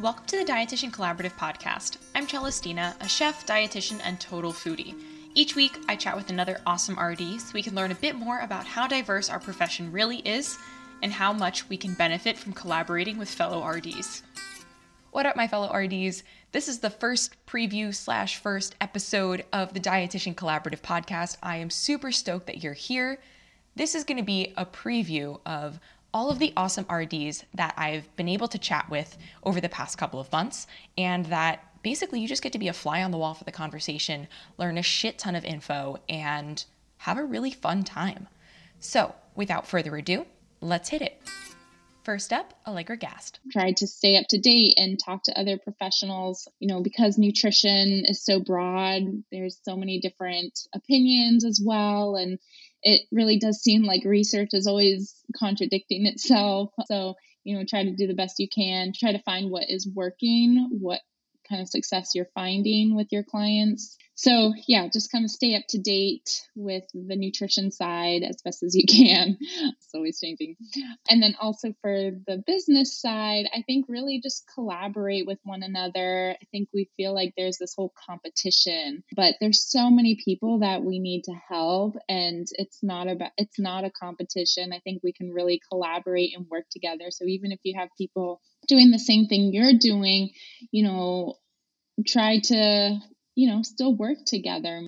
Welcome to the Dietitian Collaborative Podcast. I'm Celestina, a chef, dietitian, and total foodie. Each week, I chat with another awesome RD so we can learn a bit more about how diverse our profession really is and how much we can benefit from collaborating with fellow RDs. What up, my fellow RDs? This is the first preview slash first episode of the Dietitian Collaborative Podcast. I am super stoked that you're here. This is going to be a preview of all of the awesome RDs that I've been able to chat with over the past couple of months, and that basically you just get to be a fly on the wall for the conversation, learn a shit ton of info, and have a really fun time. So, without further ado, let's hit it. First up, Allegra Gast. Tried to stay up to date and talk to other professionals, you know, because nutrition is so broad, there's so many different opinions as well. And it really does seem like research is always contradicting itself. So, you know, try to do the best you can, try to find what is working, what kind of success you're finding with your clients. So, yeah, just kind of stay up to date with the nutrition side as best as you can. It's always changing. And then also for the business side, I think really just collaborate with one another. I think we feel like there's this whole competition, but there's so many people that we need to help and it's not about it's not a competition. I think we can really collaborate and work together. So even if you have people doing the same thing you're doing, you know, try to, you know, still work together.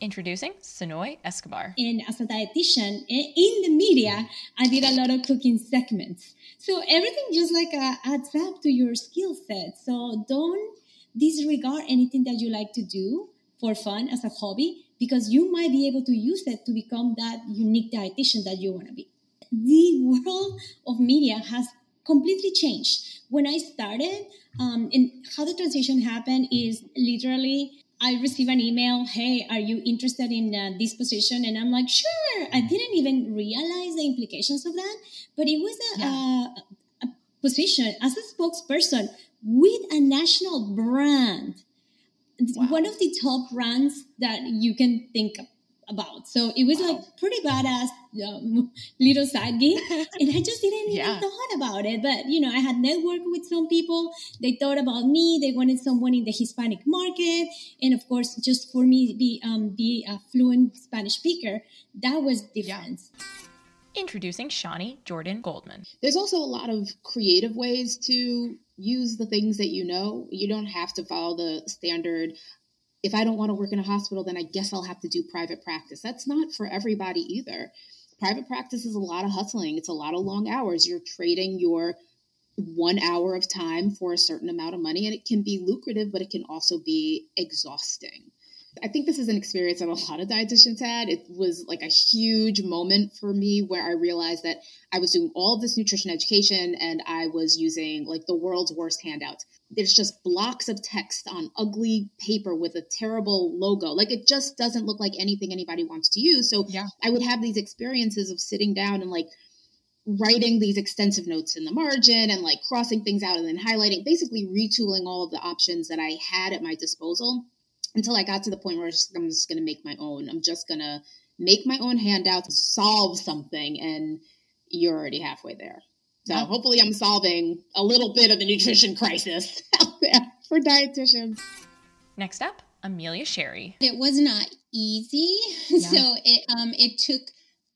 Introducing Sonoy Escobar. And as a dietitian in the media, I did a lot of cooking segments. So everything just like uh, adds up to your skill set. So don't disregard anything that you like to do for fun as a hobby because you might be able to use it to become that unique dietitian that you want to be. The world of media has completely changed. When I started, um, and how the transition happened is literally I receive an email, hey, are you interested in uh, this position? And I'm like, sure. I didn't even realize the implications of that, but it was a, yeah. a, a position as a spokesperson with a national brand. Wow. One of the top brands that you can think about. So it was wow. like pretty badass um, little side gig, and I just didn't yeah. even thought about it. But you know, I had networked with some people. They thought about me. They wanted someone in the Hispanic market, and of course, just for me be um, be a fluent Spanish speaker, that was difference. Yeah. Introducing Shawnee Jordan Goldman. There's also a lot of creative ways to use the things that you know. You don't have to follow the standard if I don't want to work in a hospital, then I guess I'll have to do private practice. That's not for everybody either. Private practice is a lot of hustling, it's a lot of long hours. You're trading your one hour of time for a certain amount of money, and it can be lucrative, but it can also be exhausting. I think this is an experience that a lot of dietitians had. It was like a huge moment for me where I realized that I was doing all of this nutrition education and I was using like the world's worst handouts. There's just blocks of text on ugly paper with a terrible logo. Like it just doesn't look like anything anybody wants to use. So yeah. I would have these experiences of sitting down and like writing these extensive notes in the margin and like crossing things out and then highlighting, basically retooling all of the options that I had at my disposal until I got to the point where I'm just going to make my own. I'm just going to make my own handouts, solve something, and you're already halfway there. So yep. hopefully, I'm solving a little bit of the nutrition crisis out there for dietitians. Next up, Amelia Sherry. It was not easy, yeah. so it um it took.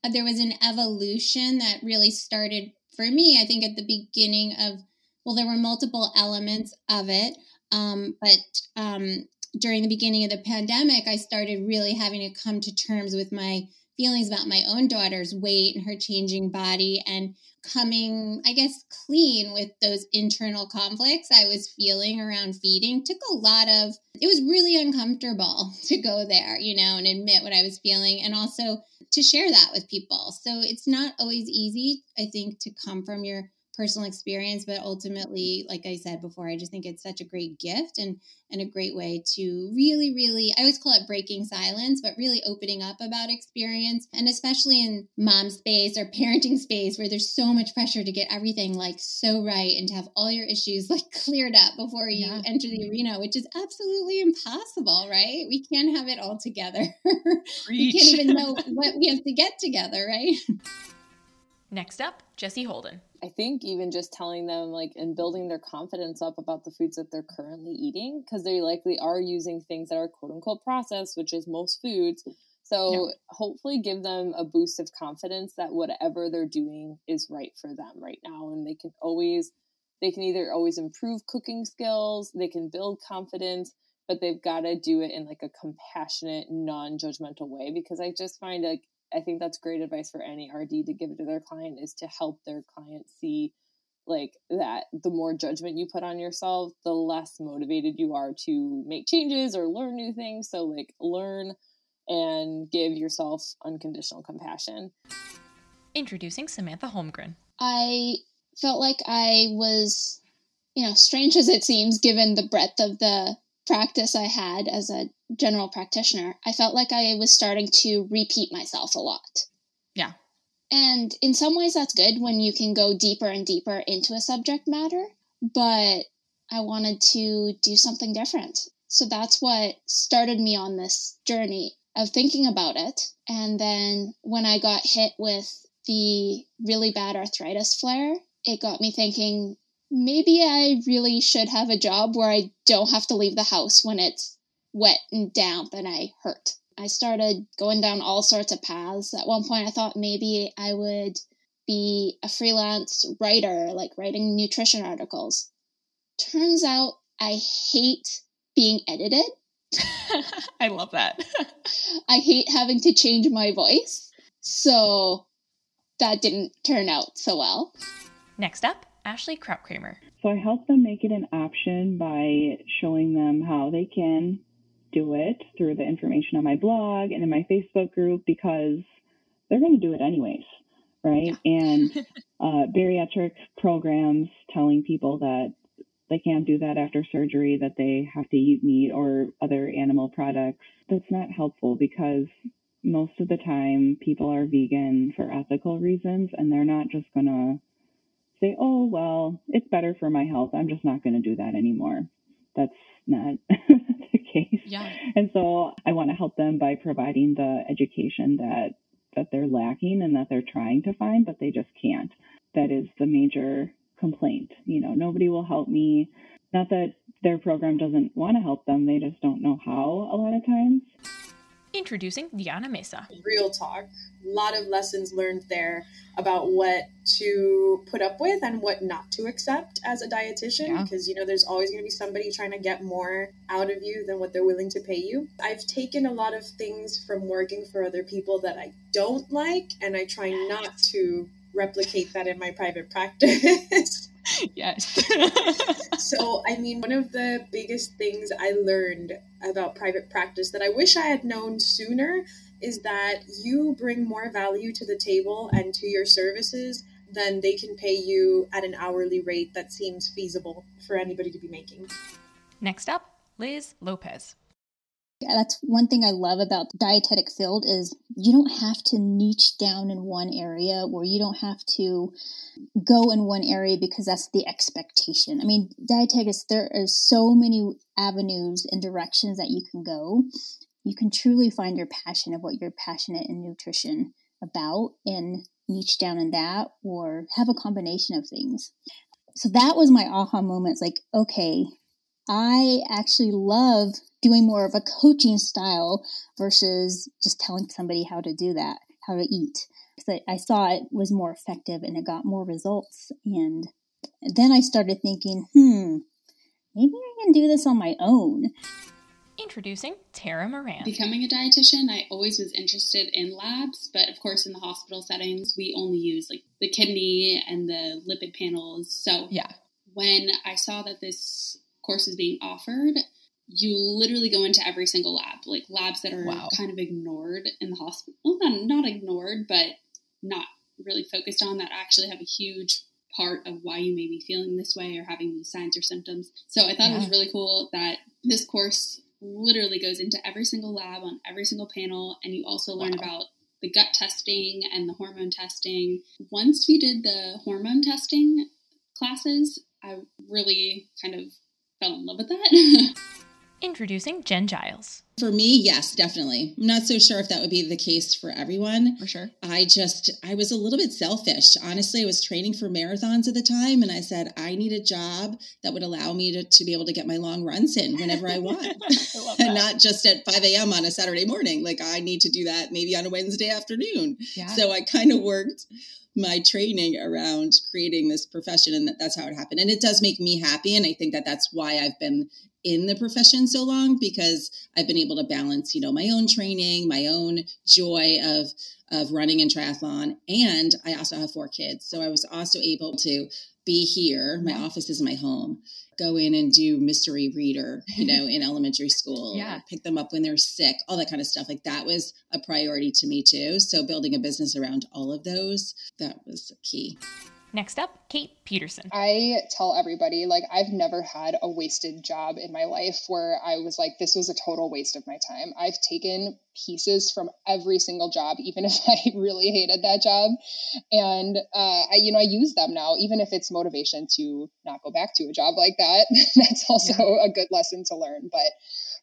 Uh, there was an evolution that really started for me. I think at the beginning of well, there were multiple elements of it, um, but um, during the beginning of the pandemic, I started really having to come to terms with my feelings about my own daughter's weight and her changing body and coming, I guess, clean with those internal conflicts I was feeling around feeding took a lot of, it was really uncomfortable to go there, you know, and admit what I was feeling and also to share that with people. So it's not always easy, I think, to come from your personal experience but ultimately like i said before i just think it's such a great gift and and a great way to really really i always call it breaking silence but really opening up about experience. And especially in mom space or parenting space where there's so much pressure to get everything like so right and to have all your issues like cleared up before you yeah. enter the arena which is absolutely impossible right? We can't have it all together. We can't even know what we have to get together right? Next up, Jesse Holden. I think even just telling them like and building their confidence up about the foods that they're currently eating because they likely are using things that are quote unquote processed, which is most foods. So yeah. hopefully give them a boost of confidence that whatever they're doing is right for them right now and they can always they can either always improve cooking skills, they can build confidence, but they've got to do it in like a compassionate, non-judgmental way because I just find like I think that's great advice for any RD to give to their client is to help their client see like that the more judgment you put on yourself, the less motivated you are to make changes or learn new things. So like learn and give yourself unconditional compassion. Introducing Samantha Holmgren. I felt like I was, you know, strange as it seems, given the breadth of the practice I had as a general practitioner, I felt like I was starting to repeat myself a lot. Yeah. And in some ways, that's good when you can go deeper and deeper into a subject matter. But I wanted to do something different. So that's what started me on this journey of thinking about it. And then when I got hit with the really bad arthritis flare, it got me thinking maybe I really should have a job where I don't have to leave the house when it's wet and damp and I hurt. I started going down all sorts of paths. At one point, I thought maybe I would be a freelance writer, like writing nutrition articles. Turns out I hate being edited. I love that. I hate having to change my voice. So that didn't turn out so well. Next up, Ashley Krautkramer. So I help them make it an option by showing them how they can do it through the information on my blog and in my Facebook group because they're going to do it anyways, right? Yeah. and uh, bariatric programs telling people that they can't do that after surgery, that they have to eat meat or other animal products. That's not helpful because most of the time people are vegan for ethical reasons and they're not just going to say, oh, well, it's better for my health. I'm just not going to do that anymore. That's not the case. Yeah. And so I want to help them by providing the education that that they're lacking and that they're trying to find, but they just can't. That is the major complaint. You know, nobody will help me. Not that their program doesn't want to help them, they just don't know how a lot of times. Introducing Diana Mesa. Real talk. A lot of lessons learned there about what to put up with and what not to accept as a dietitian yeah. because you know there's always going to be somebody trying to get more out of you than what they're willing to pay you. I've taken a lot of things from working for other people that I don't like and I try not to replicate that in my private practice. yes. so, I mean, one of the biggest things I learned about private practice that I wish I had known sooner is that you bring more value to the table and to your services than they can pay you at an hourly rate that seems feasible for anybody to be making. Next up, Liz Lopez. That's one thing I love about the dietetic field is you don't have to niche down in one area or you don't have to go in one area because that's the expectation. I mean, dietetics, there are so many avenues and directions that you can go. You can truly find your passion of what you're passionate in nutrition about and niche down in that or have a combination of things. So that was my aha moment. It's like, okay, I actually love doing more of a coaching style versus just telling somebody how to do that, how to eat. Because I, I saw it was more effective and it got more results. And then I started thinking, hmm, maybe I can do this on my own. Introducing Tara Moran. Becoming a dietitian, I always was interested in labs, but of course, in the hospital settings, we only use like the kidney and the lipid panels. So, yeah. When I saw that this course is being offered, you literally go into every single lab, like labs that are wow. kind of ignored in the hospital. Well, not, not ignored, but not really focused on that actually have a huge part of why you may be feeling this way or having these signs or symptoms. So I thought yeah. it was really cool that this course literally goes into every single lab on every single panel, and you also learn wow. about the gut testing and the hormone testing. Once we did the hormone testing classes, I really kind of fell in love with that. Introducing Jen Giles. For me, yes, definitely. I'm not so sure if that would be the case for everyone. For sure. I just, I was a little bit selfish. Honestly, I was training for marathons at the time, and I said, I need a job that would allow me to, to be able to get my long runs in whenever I want. I and not just at 5 a.m. on a Saturday morning. Like, I need to do that maybe on a Wednesday afternoon. Yeah. So I kind of worked my training around creating this profession and that's how it happened and it does make me happy and i think that that's why i've been in the profession so long because I've been able to balance, you know, my own training, my own joy of of running and triathlon, and I also have four kids, so I was also able to be here. My office is my home. Go in and do mystery reader, you know, in elementary school. Yeah. Pick them up when they're sick, all that kind of stuff. Like that was a priority to me too. So building a business around all of those, that was key. Next up, Kate Peterson. I tell everybody, like, I've never had a wasted job in my life where I was like, this was a total waste of my time. I've taken pieces from every single job, even if I really hated that job. And, uh, I, you know, I use them now, even if it's motivation to not go back to a job like that. That's also yeah. a good lesson to learn. But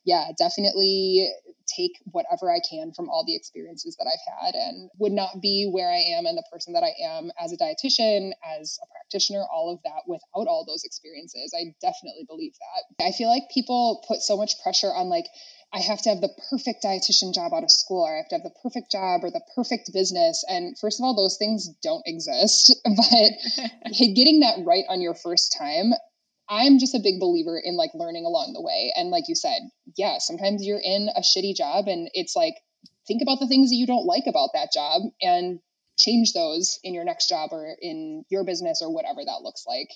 yeah, definitely take whatever I can from all the experiences that I've had and would not be where I am and the person that I am as a dietitian, as a practitioner, all of that without all those experiences. I definitely believe that. I feel like people put so much pressure on like I have to have the perfect dietitian job out of school, or I have to have the perfect job or the perfect business. And first of all, those things don't exist. But getting that right on your first time, I'm just a big believer in like learning along the way. And like you said, yeah, sometimes you're in a shitty job and it's like, think about the things that you don't like about that job and change those in your next job or in your business or whatever that looks like.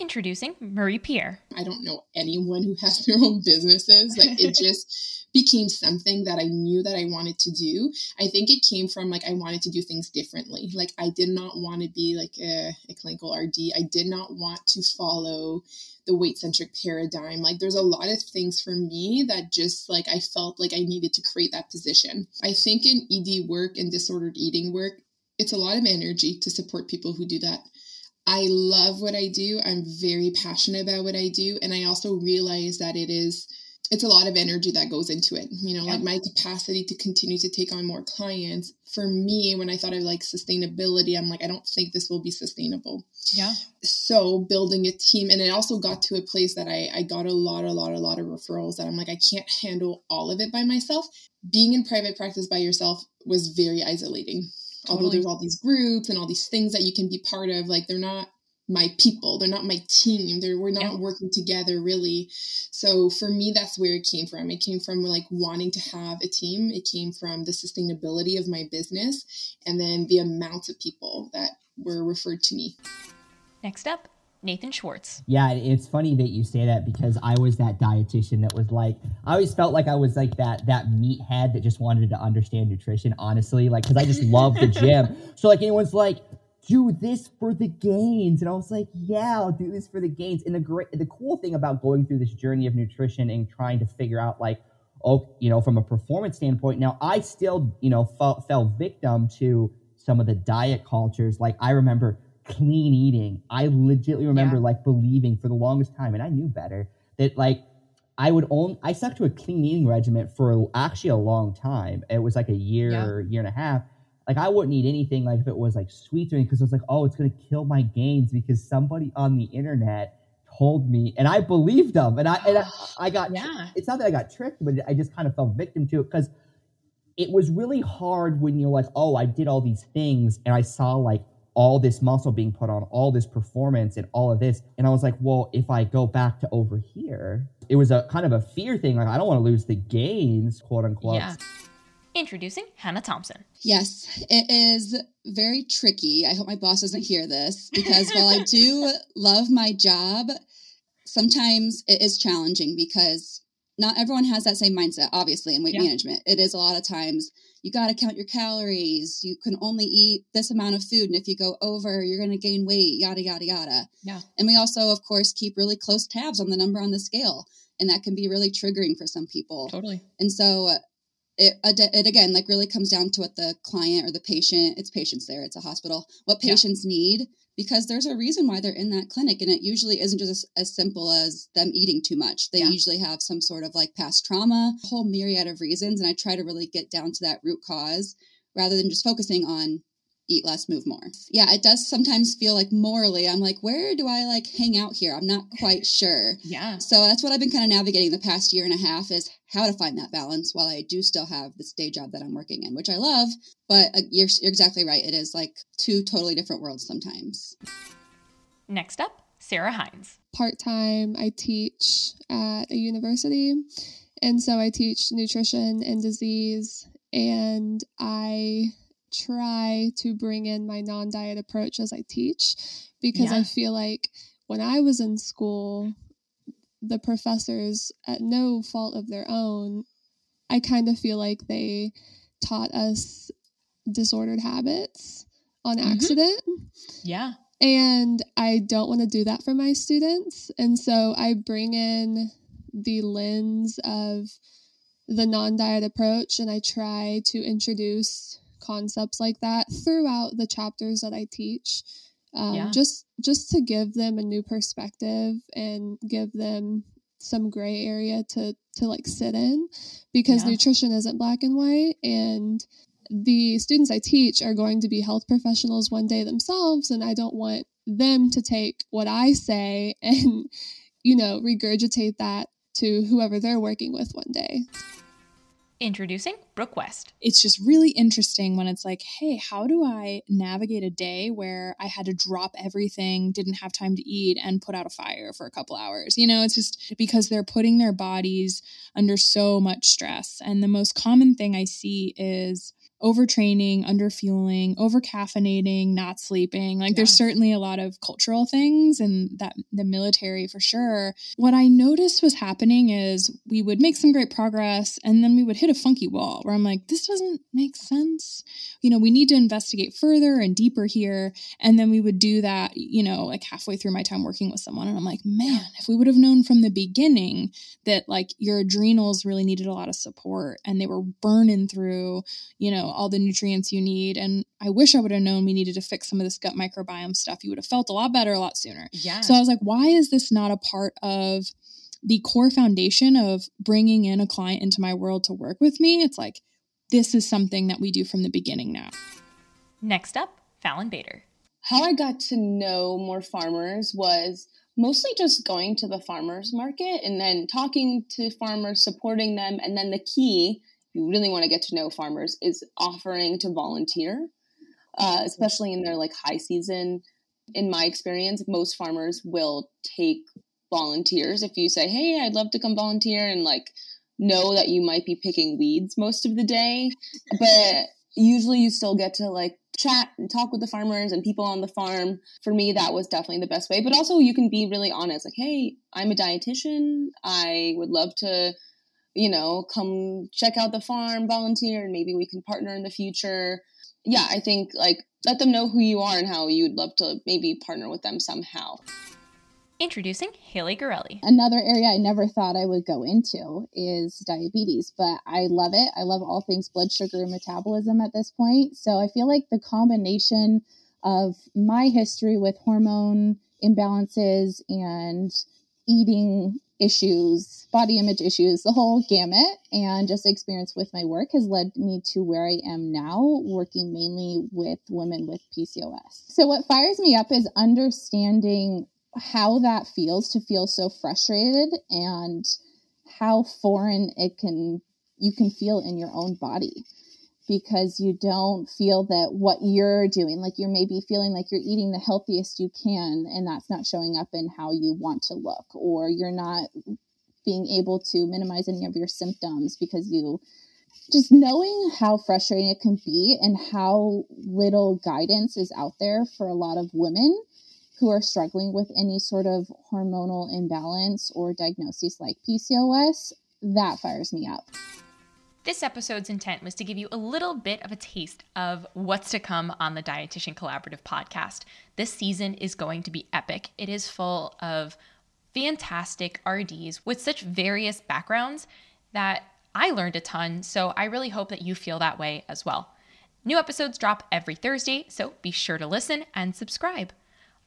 Introducing Marie Pierre. I don't know anyone who has their own businesses. Like it just became something that I knew that I wanted to do. I think it came from like I wanted to do things differently. Like I did not want to be like a, a clinical RD. I did not want to follow the weight centric paradigm. Like there's a lot of things for me that just like I felt like I needed to create that position. I think in ED work and disordered eating work, it's a lot of energy to support people who do that. I love what I do. I'm very passionate about what I do. And I also realize that it is, it's a lot of energy that goes into it. You know, yeah. like my capacity to continue to take on more clients. For me, when I thought of like sustainability, I'm like, I don't think this will be sustainable. Yeah. So building a team, and it also got to a place that I, I got a lot, a lot, a lot of referrals that I'm like, I can't handle all of it by myself. Being in private practice by yourself was very isolating Oh, totally. Although there's all these groups and all these things that you can be part of, like they're not my people they're not my team they're we're not yeah. working together really so for me that's where it came from it came from like wanting to have a team it came from the sustainability of my business and then the amount of people that were referred to me next up Nathan Schwartz. Yeah, it's funny that you say that because I was that dietitian that was like, I always felt like I was like that that meathead that just wanted to understand nutrition. Honestly, like because I just love the gym. So like anyone's like, do this for the gains, and I was like, yeah, I'll do this for the gains. And the great, the cool thing about going through this journey of nutrition and trying to figure out like, oh, you know, from a performance standpoint. Now I still, you know, fell, fell victim to some of the diet cultures. Like I remember clean eating. I legitimately remember yeah. like believing for the longest time, and I knew better that like I would only I stuck to a clean eating regimen for actually a long time. It was like a year, yeah. year and a half. Like I wouldn't eat anything like if it was like sweets or anything because I was like, oh, it's gonna kill my gains because somebody on the internet told me, and I believed them, and I and I, I got yeah. It's not that I got tricked, but I just kind of fell victim to it because it was really hard when you're like, oh, I did all these things, and I saw like all this muscle being put on, all this performance and all of this. And I was like, well, if I go back to over here, it was a kind of a fear thing. Like, I don't want to lose the gains, quote unquote. Yeah. Introducing Hannah Thompson. Yes, it is very tricky. I hope my boss doesn't hear this because while I do love my job, sometimes it is challenging because not everyone has that same mindset, obviously, in weight yeah. management. It is a lot of times you got to count your calories. You can only eat this amount of food. And if you go over, you're going to gain weight, yada, yada, yada. Yeah. And we also, of course, keep really close tabs on the number on the scale. And that can be really triggering for some people. Totally. And so it, it again like really comes down to what the client or the patient it's patients there it's a hospital what patients yeah. need because there's a reason why they're in that clinic and it usually isn't just as, as simple as them eating too much they yeah. usually have some sort of like past trauma a whole myriad of reasons and i try to really get down to that root cause rather than just focusing on eat less, move more. Yeah, it does sometimes feel like morally, I'm like, where do I like hang out here? I'm not quite sure. yeah. So that's what I've been kind of navigating the past year and a half is how to find that balance while I do still have this day job that I'm working in, which I love. But uh, you're, you're exactly right. It is like two totally different worlds sometimes. Next up, Sarah Hines. Part time, I teach at a university. And so I teach nutrition and disease. And I try to bring in my non diet approach as I teach because yeah. I feel like when I was in school, the professors, at no fault of their own, I kind of feel like they taught us disordered habits on mm-hmm. accident. Yeah. And I don't want to do that for my students. And so I bring in the lens of the non diet approach and I try to introduce concepts like that throughout the chapters that I teach. Um, yeah. Just just to give them a new perspective and give them some gray area to to like sit in because yeah. nutrition isn't black and white and the students I teach are going to be health professionals one day themselves and I don't want them to take what I say and you know regurgitate that to whoever they're working with one day. Introducing Brooke West. It's just really interesting when it's like, hey, how do I navigate a day where I had to drop everything, didn't have time to eat, and put out a fire for a couple hours? You know, it's just because they're putting their bodies under so much stress. And the most common thing I see is overtraining, underfueling, overcaffeinating, not sleeping. Like yeah. there's certainly a lot of cultural things and that the military for sure. What I noticed was happening is we would make some great progress and then we would hit a funky wall where I'm like, this doesn't make sense. You know, we need to investigate further and deeper here. And then we would do that, you know, like halfway through my time working with someone. And I'm like, man, if we would have known from the beginning that like your adrenals really needed a lot of support and they were burning through, you know, all the nutrients you need. And I wish I would have known we needed to fix some of this gut microbiome stuff. You would have felt a lot better a lot sooner. Yeah. So I was like, why is this not a part of the core foundation of bringing in a client into my world to work with me? It's like, this is something that we do from the beginning now. Next up, Fallon Bader. How I got to know more farmers was mostly just going to the farmers market and then talking to farmers, supporting them, and then the key you really want to get to know farmers is offering to volunteer, uh, especially in their like high season. In my experience, most farmers will take volunteers if you say, "Hey, I'd love to come volunteer," and like know that you might be picking weeds most of the day, but usually you still get to like chat and talk with the farmers and people on the farm. For me, that was definitely the best way. But also, you can be really honest like, hey, I'm a dietitian. I would love to you know, come check out the farm, volunteer, and maybe we can partner in the future. Yeah, I think like let them know who you are and how you'd love to maybe partner with them somehow. Introducing Haley Gorelli. Another area I never thought I would go into is diabetes, but I love it. I love all things blood sugar and metabolism at this point. So I feel like the combination of my history with hormone imbalances and eating issues, body image issues, the whole gamut, and just experience with my work has led me to where I am now, working mainly with women with PCOS. So, what fires me up is understanding how that feels to feel so frustrated and how foreign it can you can feel in your own body because you don't feel that what you're doing, like you're maybe feeling like you're eating the healthiest you can, and that's not showing up in how you want to look, or you're not being able to minimize any of your symptoms because you just knowing how frustrating it can be and how little guidance is out there for a lot of women who are struggling with any sort of hormonal imbalance or diagnosis like PCOS, that fires me up. This episode's intent was to give you a little bit of a taste of what's to come on the Dietitian Collaborative podcast. This season is going to be epic. It is full of fantastic RDs with such various backgrounds that I learned a ton, so I really hope that you feel that way as well. New episodes drop every Thursday, so be sure to listen and subscribe.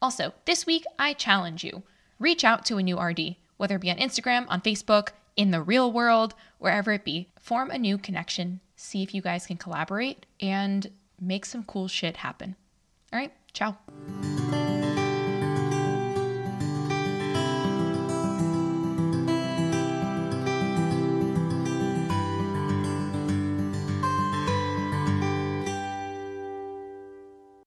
Also, this week I challenge you reach out to a new RD, whether it be on Instagram, on Facebook, in the real world, wherever it be. Form a new connection, see if you guys can collaborate, and make some cool shit happen. All right, ciao.